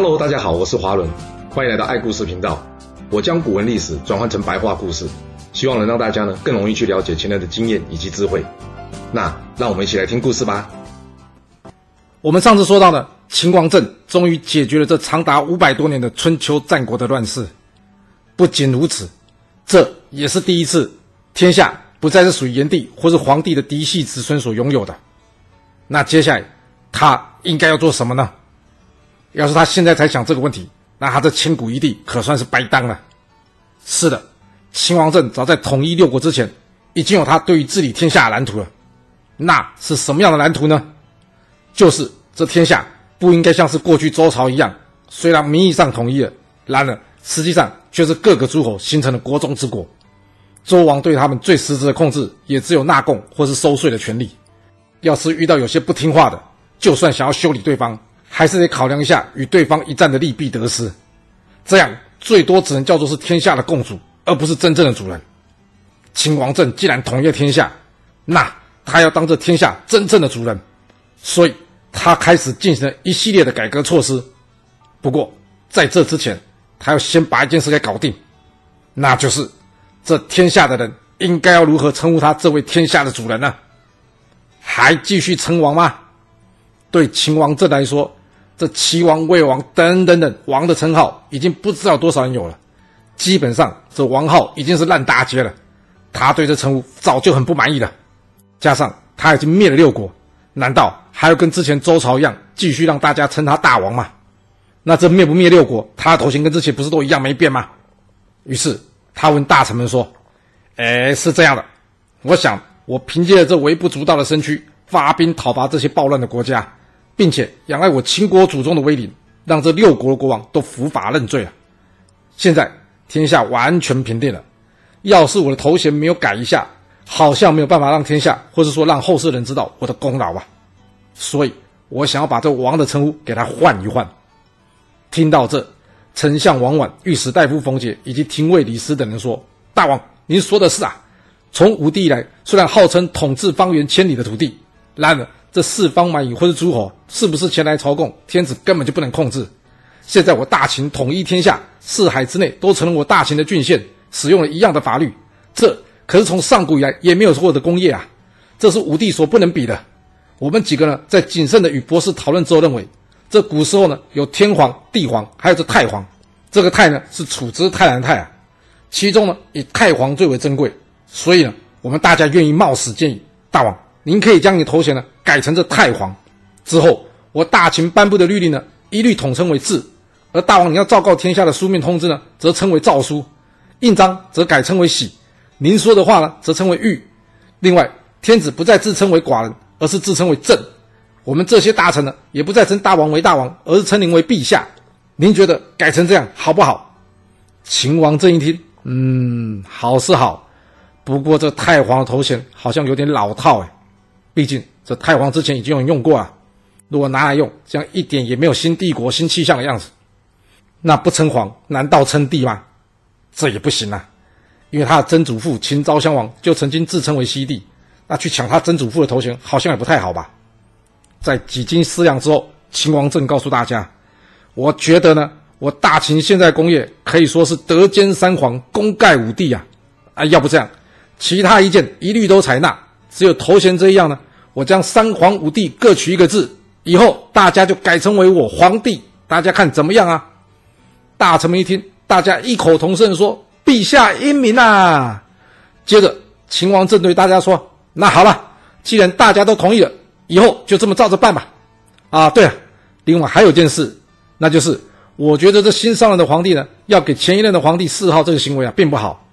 Hello，大家好，我是华伦，欢迎来到爱故事频道。我将古文历史转换成白话故事，希望能让大家呢更容易去了解前人的经验以及智慧。那让我们一起来听故事吧。我们上次说到的秦王政终于解决了这长达五百多年的春秋战国的乱世。不仅如此，这也是第一次天下不再是属于炎帝或是黄帝的嫡系子孙所拥有的。那接下来他应该要做什么呢？要是他现在才想这个问题，那他这千古一帝可算是白当了。是的，秦王政早在统一六国之前，已经有他对于治理天下的蓝图了。那是什么样的蓝图呢？就是这天下不应该像是过去周朝一样，虽然名义上统一了，然而实际上却是各个诸侯形成了国中之国。周王对他们最实质的控制，也只有纳贡或是收税的权利。要是遇到有些不听话的，就算想要修理对方，还是得考量一下与对方一战的利弊得失。这样最多只能叫做是天下的共主，而不是真正的主人。秦王政既然统一了天下，那他要当这天下真正的主人，所以他开始进行了一系列的改革措施。不过在这之前，他要先把一件事给搞定，那就是这天下的人应该要如何称呼他这位天下的主人呢？还继续称王吗？对秦王政来说，这齐王、魏王等等等王的称号已经不知道多少人有了，基本上这王号已经是烂大街了。他对这称呼早就很不满意了。加上他已经灭了六国，难道还要跟之前周朝一样，继续让大家称他大王吗？那这灭不灭六国，他的头衔跟之前不是都一样没变吗？于是他问大臣们说：“哎，是这样的，我想。”我凭借着这微不足道的身躯，发兵讨伐这些暴乱的国家，并且仰赖我秦国祖宗的威灵，让这六国的国王都伏法认罪啊。现在天下完全平定了，要是我的头衔没有改一下，好像没有办法让天下，或是说让后世人知道我的功劳啊。所以我想要把这王的称呼给他换一换。听到这，丞相王绾、御史大夫冯杰以及廷尉李斯等人说：“大王，您说的是啊。”从武帝以来，虽然号称统治方圆千里的土地，然而这四方蛮夷或是诸侯是不是前来朝贡，天子根本就不能控制。现在我大秦统一天下，四海之内都成了我大秦的郡县，使用了一样的法律，这可是从上古以来也没有过的功业啊！这是武帝所不能比的。我们几个呢，在谨慎的与博士讨论之后，认为这古时候呢，有天皇、地皇，还有这太皇。这个太呢，是处之泰然的泰啊，其中呢，以太皇最为珍贵。所以呢，我们大家愿意冒死建议大王，您可以将你头衔呢改成这太皇，之后我大秦颁布的律令呢，一律统称为制，而大王你要昭告天下的书面通知呢，则称为诏书，印章则改称为玺，您说的话呢，则称为玉。另外，天子不再自称为寡人，而是自称为朕。我们这些大臣呢，也不再称大王为大王，而是称您为陛下。您觉得改成这样好不好？秦王这一听，嗯，好是好。不过这太皇的头衔好像有点老套哎，毕竟这太皇之前已经有人用过啊，如果拿来用，这样一点也没有新帝国新气象的样子。那不称皇，难道称帝吗？这也不行啊，因为他的曾祖父秦昭襄王就曾经自称为西帝，那去抢他曾祖父的头衔好像也不太好吧？在几经思量之后，秦王政告诉大家，我觉得呢，我大秦现在工业可以说是德兼三皇，功盖五帝啊！啊，要不这样。其他意见一律都采纳，只有头衔这样呢，我将三皇五帝各取一个字，以后大家就改称为我皇帝，大家看怎么样啊？大臣们一听，大家异口同声说：“陛下英明啊！”接着秦王正对大家说：“那好了，既然大家都同意了，以后就这么照着办吧。”啊，对了，另外还有件事，那就是我觉得这新上任的皇帝呢，要给前一任的皇帝谥号，这个行为啊，并不好。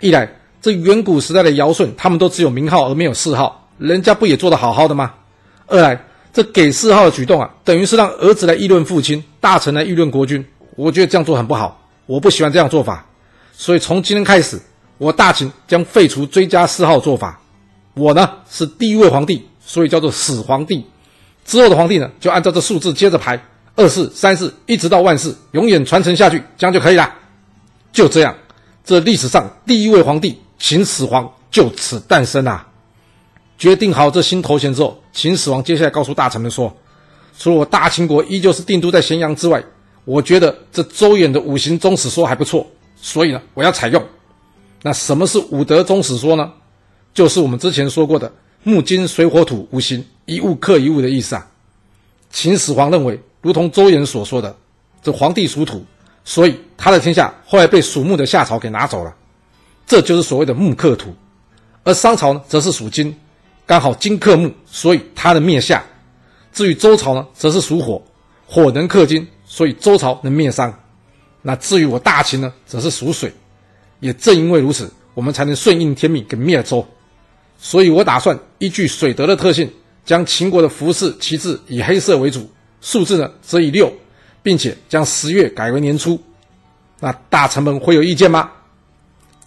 一来，这远古时代的尧舜，他们都只有名号而没有谥号，人家不也做得好好的吗？二来，这给谥号的举动啊，等于是让儿子来议论父亲，大臣来议论国君，我觉得这样做很不好，我不喜欢这样做法。所以从今天开始，我大秦将废除追加谥号做法。我呢是第一位皇帝，所以叫做始皇帝。之后的皇帝呢，就按照这数字接着排，二世、三世，一直到万世，永远传承下去，这样就可以了。就这样，这历史上第一位皇帝。秦始皇就此诞生啊！决定好这新头衔之后，秦始皇接下来告诉大臣们说：“除了我大秦国依旧是定都在咸阳之外，我觉得这周衍的五行终始说还不错，所以呢，我要采用。那什么是五德终始说呢？就是我们之前说过的木金水火土五行一物克一物的意思啊。秦始皇认为，如同周衍所说的，这皇帝属土，所以他的天下后来被属木的夏朝给拿走了，这就是所谓的木克土。而商朝呢，则是属金，刚好金克木，所以他的灭夏。至于周朝呢，则是属火，火能克金。所以周朝能灭商，那至于我大秦呢，则是属水，也正因为如此，我们才能顺应天命给灭了周。所以我打算依据水德的特性，将秦国的服饰旗帜以黑色为主，数字呢则以六，并且将十月改为年初。那大臣们会有意见吗？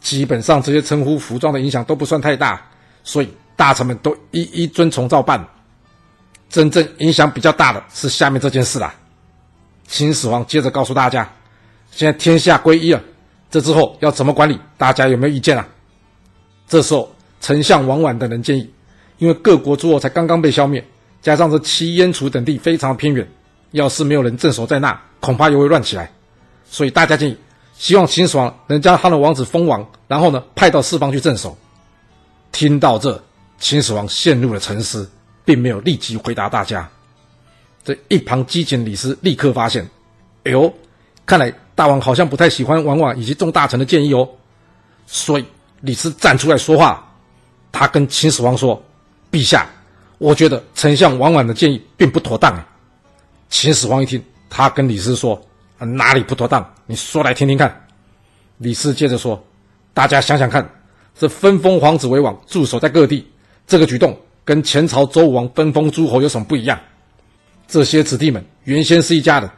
基本上这些称呼服装的影响都不算太大，所以大臣们都一一遵从照办。真正影响比较大的是下面这件事啦。秦始皇接着告诉大家：“现在天下归一了，这之后要怎么管理？大家有没有意见啊？”这时候，丞相王绾等人建议：“因为各国诸侯才刚刚被消灭，加上这齐、燕、楚等地非常偏远，要是没有人镇守在那，恐怕又会乱起来。所以大家建议，希望秦始皇能将他的王子封王，然后呢，派到四方去镇守。”听到这，秦始皇陷入了沉思，并没有立即回答大家。这一旁机警李斯立刻发现，哎呦，看来大王好像不太喜欢王绾以及众大臣的建议哦。所以李斯站出来说话，他跟秦始皇说：“陛下，我觉得丞相王绾的建议并不妥当。”秦始皇一听，他跟李斯说：“哪里不妥当？你说来听听看。”李斯接着说：“大家想想看，这分封皇子为王，驻守在各地，这个举动跟前朝周武王分封诸侯有什么不一样？”这些子弟们原先是一家人，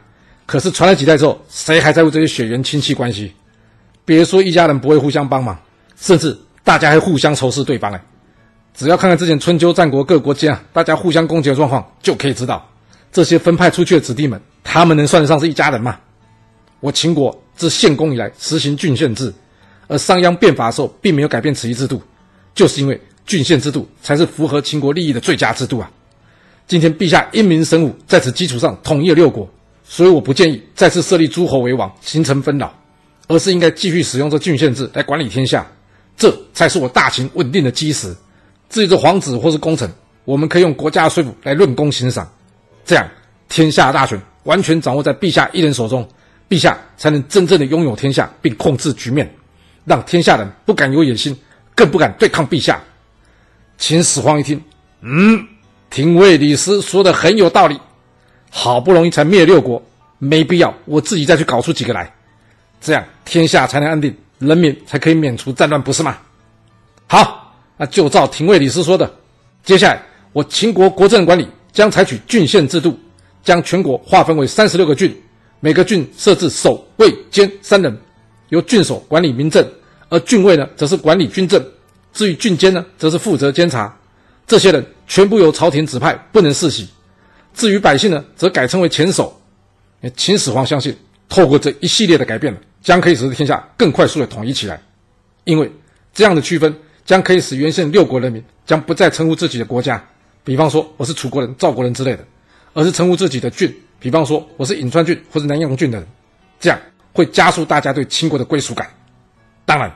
可是传了几代之后，谁还在乎这些血缘亲戚关系？别说一家人不会互相帮忙，甚至大家还互相仇视对方。哎，只要看看之前春秋战国各国间啊，大家互相攻击的状况，就可以知道这些分派出去的子弟们，他们能算得上是一家人吗？我秦国自献公以来实行郡县制，而商鞅变法的时候并没有改变此一制度，就是因为郡县制度才是符合秦国利益的最佳制度啊。今天陛下英明神武，在此基础上统一了六国，所以我不建议再次设立诸侯为王，形成纷扰，而是应该继续使用这郡县制来管理天下，这才是我大秦稳定的基石。至于这皇子或是功臣，我们可以用国家的税赋来论功行赏，这样天下大权完全掌握在陛下一人手中，陛下才能真正的拥有天下并控制局面，让天下人不敢有野心，更不敢对抗陛下。秦始皇一听，嗯。廷尉李斯说的很有道理，好不容易才灭六国，没必要我自己再去搞出几个来，这样天下才能安定，人民才可以免除战乱，不是吗？好，那就照廷尉李斯说的，接下来我秦国国政管理将采取郡县制度，将全国划分为三十六个郡，每个郡设置守、卫、监三人，由郡守管理民政，而郡尉呢，则是管理军政，至于郡监呢，则是负责监察。这些人全部由朝廷指派，不能世袭。至于百姓呢，则改称为前守。秦始皇相信，透过这一系列的改变，将可以使天下更快速的统一起来。因为这样的区分，将可以使原先六国人民将不再称呼自己的国家，比方说我是楚国人、赵国人之类的，而是称呼自己的郡，比方说我是颍川郡或者南阳郡的人。这样会加速大家对秦国的归属感。当然，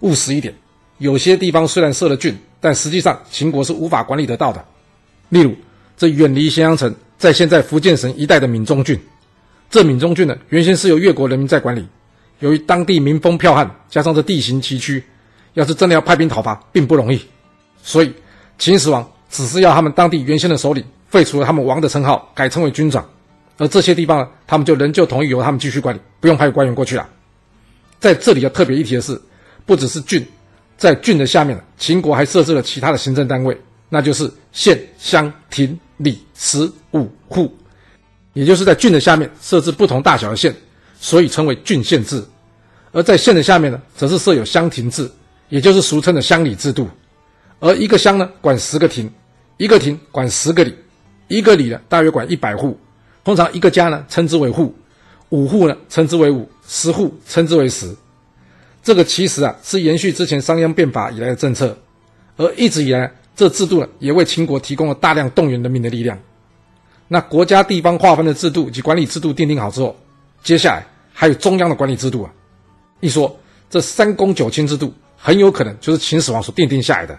务实一点，有些地方虽然设了郡。但实际上，秦国是无法管理得到的。例如，这远离咸阳城，在现在福建省一带的闽中郡，这闽中郡呢，原先是由越国人民在管理。由于当地民风剽悍，加上这地形崎岖，要是真的要派兵讨伐，并不容易。所以，秦始皇只是要他们当地原先的首领废除了他们王的称号，改称为军长。而这些地方呢，他们就仍旧同意由他们继续管理，不用派官员过去了。在这里要特别一提的是，不只是郡。在郡的下面，秦国还设置了其他的行政单位，那就是县、乡、亭、里、十、五、户，也就是在郡的下面设置不同大小的县，所以称为郡县制。而在县的下面呢，则是设有乡亭制，也就是俗称的乡里制度。而一个乡呢，管十个亭；一个亭管十个里；一个里呢，大约管一百户。通常一个家呢，称之为户；五户呢，称之为伍；十户称之为十。这个其实啊是延续之前商鞅变法以来的政策，而一直以来这制度呢也为秦国提供了大量动员人民的力量。那国家地方划分的制度及管理制度奠定好之后，接下来还有中央的管理制度啊。一说这三公九卿制度很有可能就是秦始皇所奠定下来的，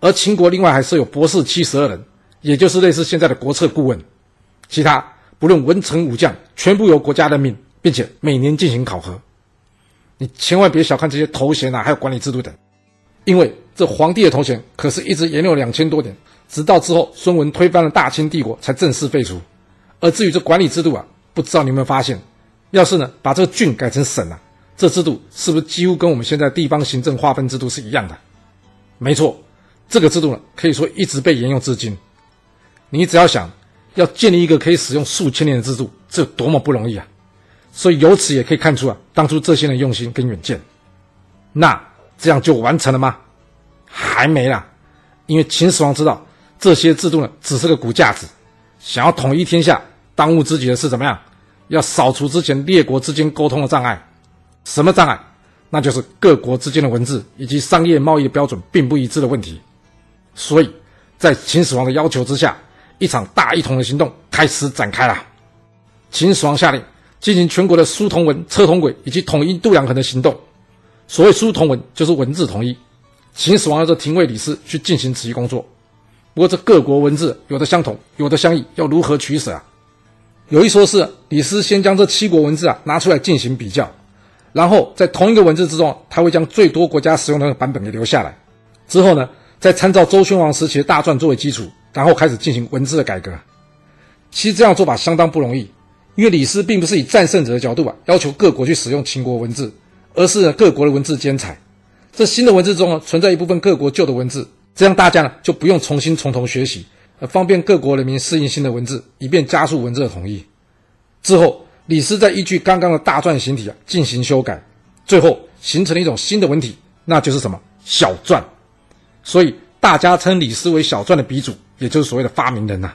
而秦国另外还设有博士七十二人，也就是类似现在的国策顾问，其他不论文臣武将，全部由国家任命，并且每年进行考核。你千万别小看这些头衔啊，还有管理制度等，因为这皇帝的头衔可是一直沿用两千多年，直到之后孙文推翻了大清帝国才正式废除。而至于这管理制度啊，不知道你有没有发现，要是呢把这个郡改成省啊，这制度是不是几乎跟我们现在地方行政划分制度是一样的？没错，这个制度呢可以说一直被沿用至今。你只要想要建立一个可以使用数千年的制度，这多么不容易啊！所以由此也可以看出啊，当初这些人用心跟远见。那这样就完成了吗？还没啦，因为秦始皇知道这些制度呢只是个骨架子，想要统一天下，当务之急的是怎么样？要扫除之前列国之间沟通的障碍。什么障碍？那就是各国之间的文字以及商业贸易标准并不一致的问题。所以在秦始皇的要求之下，一场大一统的行动开始展开了。秦始皇下令。进行全国的书同文、车同轨以及统一度量衡的行动。所谓书同文，就是文字统一。秦始皇要这廷尉李斯去进行此一工作。不过这各国文字有的相同，有的相异，要如何取舍啊？有一说是李斯先将这七国文字啊拿出来进行比较，然后在同一个文字之中，他会将最多国家使用的版本给留下来。之后呢，再参照周宣王时期的大篆作为基础，然后开始进行文字的改革。其实这样做法相当不容易。因为李斯并不是以战胜者的角度啊，要求各国去使用秦国文字，而是各国的文字兼采。这新的文字中呢，存在一部分各国旧的文字，这样大家呢就不用重新从头学习，呃，方便各国人民适应新的文字，以便加速文字的统一。之后，李斯再依据刚刚的大篆形体啊进行修改，最后形成了一种新的文体，那就是什么小篆。所以大家称李斯为小篆的鼻祖，也就是所谓的发明人呐、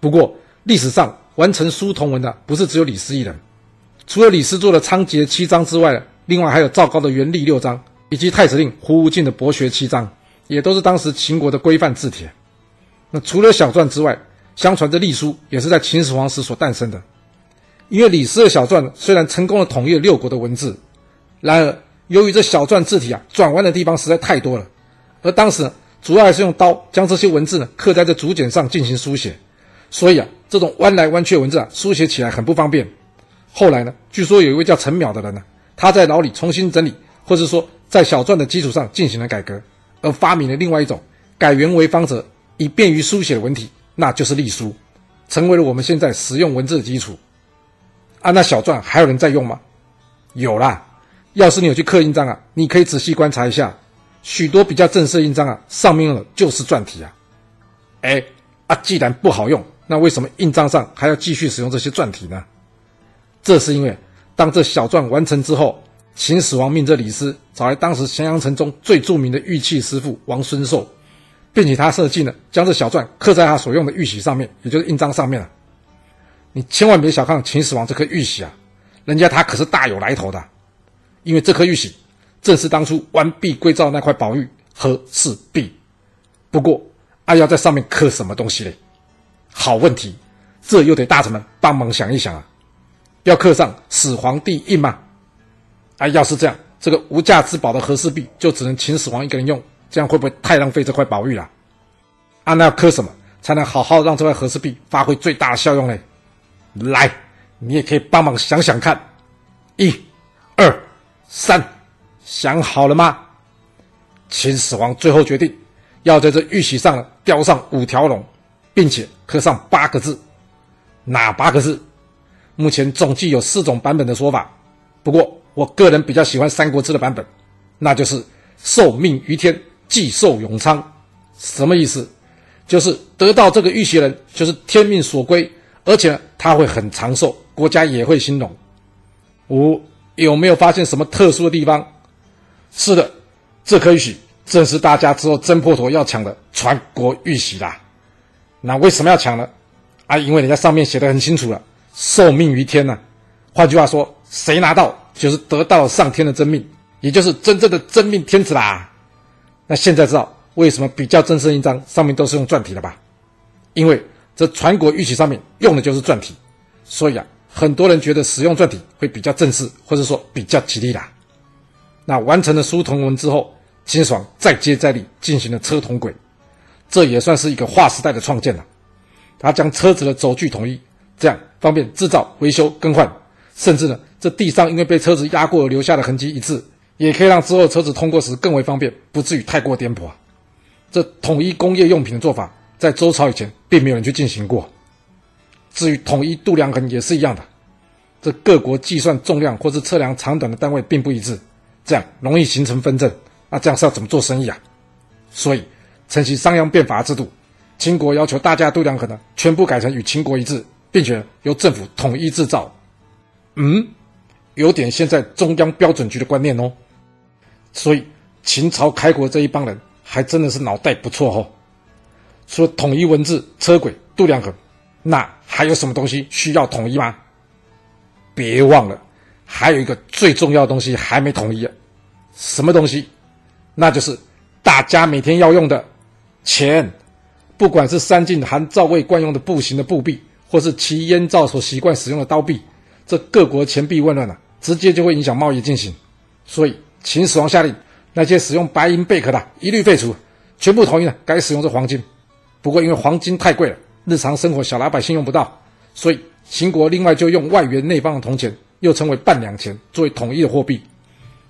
不过历史上。完成书同文的不是只有李斯一人，除了李斯做的仓颉七章之外，另外还有赵高的元历六章，以及太史令胡无尽的博学七章，也都是当时秦国的规范字帖。那除了小篆之外，相传这隶书也是在秦始皇时所诞生的。因为李斯的小篆虽然成功的统一了六国的文字，然而由于这小篆字体啊转弯的地方实在太多了，而当时主要还是用刀将这些文字呢刻在这竹简上进行书写。所以啊，这种弯来弯去的文字啊，书写起来很不方便。后来呢，据说有一位叫陈邈的人呢，他在牢里重新整理，或者说在小篆的基础上进行了改革，而发明了另外一种改圆为方则，以便于书写的文体，那就是隶书，成为了我们现在使用文字的基础。啊，那小篆还有人在用吗？有啦，要是你有去刻印章啊，你可以仔细观察一下，许多比较正式印章啊，上面用的就是篆体啊。哎。啊，既然不好用，那为什么印章上还要继续使用这些篆体呢？这是因为，当这小篆完成之后，秦始皇命这李斯找来当时咸阳城中最著名的玉器师傅王孙寿，并且他设计呢，将这小篆刻在他所用的玉玺上面，也就是印章上面了。你千万别小看秦始皇这颗玉玺啊，人家他可是大有来头的，因为这颗玉玺正是当初完璧归赵那块宝玉和氏璧。不过。还要在上面刻什么东西嘞？好问题，这又得大臣们帮忙想一想啊！要刻上始皇帝印吗？哎，要是这样，这个无价之宝的和氏璧就只能秦始皇一个人用，这样会不会太浪费这块宝玉了？啊，那要刻什么才能好好让这块和氏璧发挥最大的效用呢？来，你也可以帮忙想想看。一、二、三，想好了吗？秦始皇最后决定。要在这玉玺上雕上五条龙，并且刻上八个字，哪八个字？目前总计有四种版本的说法，不过我个人比较喜欢《三国志》的版本，那就是“受命于天，既寿永昌”。什么意思？就是得到这个玉玺的人就是天命所归，而且他会很长寿，国家也会兴隆。五、有没有发现什么特殊的地方？是的，这颗玉玺。正是大家之后争破头要抢的传国玉玺啦。那为什么要抢呢？啊，因为人家上面写的很清楚了，受命于天呐、换句话说，谁拿到就是得到上天的真命，也就是真正的真命天子啦。那现在知道为什么比较正式印章上面都是用篆体了吧？因为这传国玉玺上面用的就是篆体，所以啊，很多人觉得使用篆体会比较正式，或者说比较吉利啦。那完成了书同文之后，秦始皇再接再厉进行了车同轨，这也算是一个划时代的创建了。他将车子的轴距统一，这样方便制造、维修、更换，甚至呢，这地上因为被车子压过而留下的痕迹一致，也可以让之后车子通过时更为方便，不至于太过颠簸啊。这统一工业用品的做法，在周朝以前并没有人去进行过。至于统一度量衡也是一样的，这各国计算重量或是测量长短的单位并不一致，这样容易形成纷争。那这样是要怎么做生意啊？所以承袭商鞅变法制度，秦国要求大家度量衡呢，全部改成与秦国一致，并且由政府统一制造。嗯，有点现在中央标准局的观念哦。所以秦朝开国这一帮人还真的是脑袋不错哦。除了统一文字、车轨、度量衡。那还有什么东西需要统一吗？别忘了，还有一个最重要的东西还没统一啊！什么东西？那就是大家每天要用的钱。不管是三晋韩赵魏惯用的步行的步币，或是齐燕赵所习惯使用的刀币，这各国钱币混乱了，直接就会影响贸易进行。所以秦始皇下令，那些使用白银贝壳的，一律废除，全部统一了，改使用这黄金。不过因为黄金太贵了。日常生活小老百姓用不到，所以秦国另外就用外圆内方的铜钱，又称为半两钱，作为统一的货币。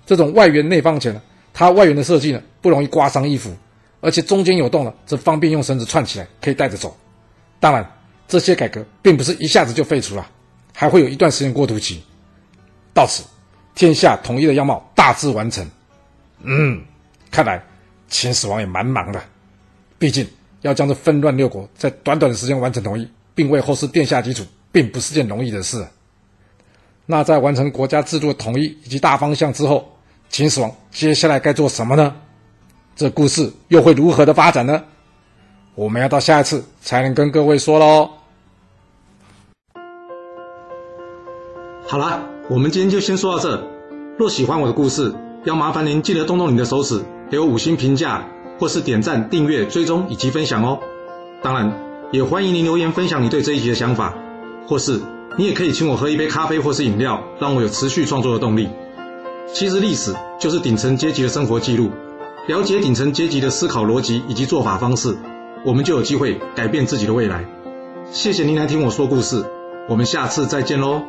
这种外圆内方钱呢，它外圆的设计呢，不容易刮伤衣服，而且中间有洞了，这方便用绳子串起来，可以带着走。当然，这些改革并不是一下子就废除了，还会有一段时间过渡期。到此，天下统一的样貌大致完成。嗯，看来秦始皇也蛮忙的，毕竟。要将这纷乱六国在短短的时间完成统一，并为后世奠下基础，并不是件容易的事。那在完成国家制度的统一以及大方向之后，秦始皇接下来该做什么呢？这故事又会如何的发展呢？我们要到下一次才能跟各位说喽。好啦，我们今天就先说到这。若喜欢我的故事，要麻烦您记得动动你的手指，给我五星评价。或是点赞、订阅、追踪以及分享哦。当然，也欢迎您留言分享你对这一集的想法，或是你也可以请我喝一杯咖啡或是饮料，让我有持续创作的动力。其实历史就是顶层阶级的生活记录，了解顶层阶级的思考逻辑以及做法方式，我们就有机会改变自己的未来。谢谢您来听我说故事，我们下次再见喽。